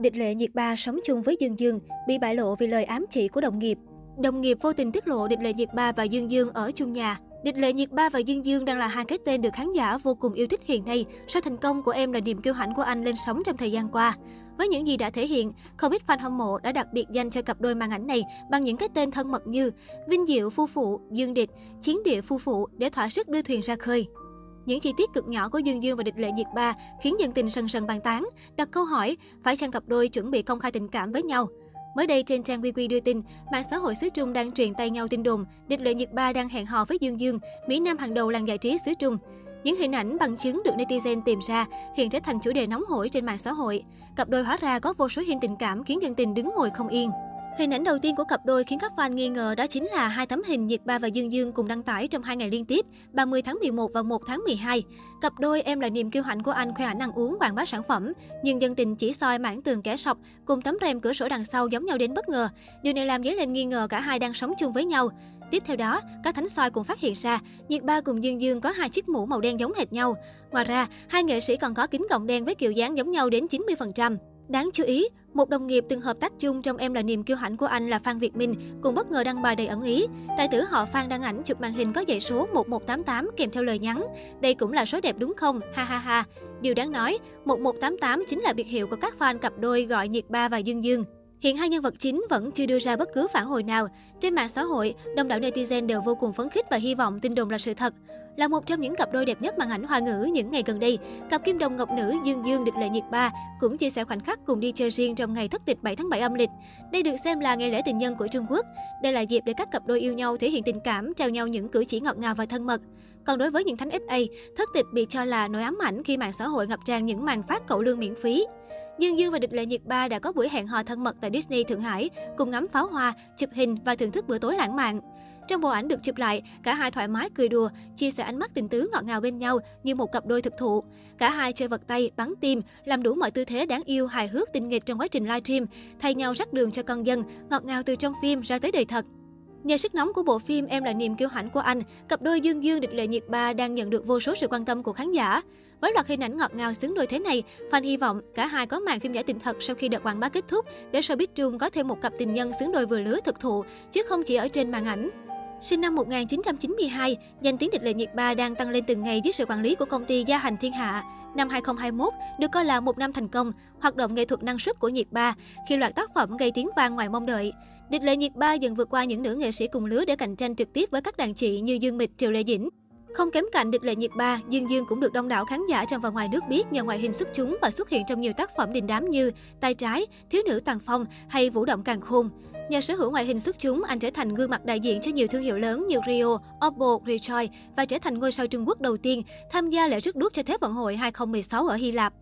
Địch lệ nhiệt ba sống chung với Dương Dương, bị bại lộ vì lời ám chỉ của đồng nghiệp. Đồng nghiệp vô tình tiết lộ Địch lệ nhiệt ba và Dương Dương ở chung nhà. Địch lệ nhiệt ba và Dương Dương đang là hai cái tên được khán giả vô cùng yêu thích hiện nay sau thành công của em là niềm kiêu hãnh của anh lên sóng trong thời gian qua. Với những gì đã thể hiện, không ít fan hâm mộ đã đặc biệt dành cho cặp đôi màn ảnh này bằng những cái tên thân mật như Vinh Diệu phu phụ, Dương Địch, Chiến Địa phu phụ để thỏa sức đưa thuyền ra khơi. Những chi tiết cực nhỏ của Dương Dương và địch lệ nhiệt ba khiến dân tình sần sần bàn tán, đặt câu hỏi phải chăng cặp đôi chuẩn bị công khai tình cảm với nhau. Mới đây trên trang QQ đưa tin, mạng xã hội xứ Trung đang truyền tay nhau tin đồn, địch lệ nhiệt ba đang hẹn hò với Dương Dương, Mỹ Nam hàng đầu làng giải trí xứ Trung. Những hình ảnh bằng chứng được netizen tìm ra hiện trở thành chủ đề nóng hổi trên mạng xã hội. Cặp đôi hóa ra có vô số hình tình cảm khiến dân tình đứng ngồi không yên. Hình ảnh đầu tiên của cặp đôi khiến các fan nghi ngờ đó chính là hai tấm hình Nhiệt Ba và Dương Dương cùng đăng tải trong hai ngày liên tiếp, 30 tháng 11 và 1 tháng 12. Cặp đôi em là niềm kiêu hãnh của anh khoe ảnh ăn uống quảng bá sản phẩm, nhưng dân tình chỉ soi mảng tường kẻ sọc cùng tấm rèm cửa sổ đằng sau giống nhau đến bất ngờ. Điều này làm dấy lên nghi ngờ cả hai đang sống chung với nhau. Tiếp theo đó, các thánh soi cũng phát hiện ra, Nhiệt Ba cùng Dương Dương có hai chiếc mũ màu đen giống hệt nhau. Ngoài ra, hai nghệ sĩ còn có kính gọng đen với kiểu dáng giống nhau đến 90%. Đáng chú ý, một đồng nghiệp từng hợp tác chung trong Em là niềm kiêu hãnh của anh là Phan Việt Minh cũng bất ngờ đăng bài đầy ẩn ý. Tài tử họ Phan đăng ảnh chụp màn hình có dãy số 1188 kèm theo lời nhắn. Đây cũng là số đẹp đúng không? Ha ha ha. Điều đáng nói, 1188 chính là biệt hiệu của các fan cặp đôi gọi Nhiệt Ba và Dương Dương. Hiện hai nhân vật chính vẫn chưa đưa ra bất cứ phản hồi nào. Trên mạng xã hội, đông đảo netizen đều vô cùng phấn khích và hy vọng tin đồn là sự thật. Là một trong những cặp đôi đẹp nhất màn ảnh hoa ngữ những ngày gần đây, cặp kim đồng ngọc nữ Dương Dương địch lệ nhiệt ba cũng chia sẻ khoảnh khắc cùng đi chơi riêng trong ngày thất tịch 7 tháng 7 âm lịch. Đây được xem là ngày lễ tình nhân của Trung Quốc. Đây là dịp để các cặp đôi yêu nhau thể hiện tình cảm, trao nhau những cử chỉ ngọt ngào và thân mật. Còn đối với những thánh FA, thất tịch bị cho là nỗi ám ảnh khi mạng xã hội ngập tràn những màn phát cậu lương miễn phí. Dương Dương và Địch Lệ Nhiệt Ba đã có buổi hẹn hò thân mật tại Disney Thượng Hải, cùng ngắm pháo hoa, chụp hình và thưởng thức bữa tối lãng mạn. Trong bộ ảnh được chụp lại, cả hai thoải mái cười đùa, chia sẻ ánh mắt tình tứ ngọt ngào bên nhau như một cặp đôi thực thụ. Cả hai chơi vật tay, bắn tim, làm đủ mọi tư thế đáng yêu, hài hước, tinh nghịch trong quá trình livestream, thay nhau rắc đường cho con dân, ngọt ngào từ trong phim ra tới đời thật. Nhờ sức nóng của bộ phim Em là niềm kiêu hãnh của anh, cặp đôi Dương Dương địch lệ nhiệt ba đang nhận được vô số sự quan tâm của khán giả. Với loạt hình ảnh ngọt ngào xứng đôi thế này, fan hy vọng cả hai có màn phim giải tình thật sau khi đợt quảng bá kết thúc để showbiz Trung có thêm một cặp tình nhân xứng đôi vừa lứa thực thụ, chứ không chỉ ở trên màn ảnh. Sinh năm 1992, danh tiếng địch lệ nhiệt ba đang tăng lên từng ngày dưới sự quản lý của công ty Gia Hành Thiên Hạ. Năm 2021 được coi là một năm thành công, hoạt động nghệ thuật năng suất của Nhiệt Ba khi loạt tác phẩm gây tiếng vang ngoài mong đợi. Địch lệ Nhiệt Ba dần vượt qua những nữ nghệ sĩ cùng lứa để cạnh tranh trực tiếp với các đàn chị như Dương Mịch, Triệu Lệ Dĩnh. Không kém cạnh địch lệ nhiệt ba, Dương Dương cũng được đông đảo khán giả trong và ngoài nước biết nhờ ngoại hình xuất chúng và xuất hiện trong nhiều tác phẩm đình đám như Tay trái, Thiếu nữ toàn phong hay Vũ động càng khôn. Nhờ sở hữu ngoại hình xuất chúng, anh trở thành gương mặt đại diện cho nhiều thương hiệu lớn như Rio, Oppo, Rejoice và trở thành ngôi sao Trung Quốc đầu tiên tham gia lễ rước đuốc cho Thế vận hội 2016 ở Hy Lạp.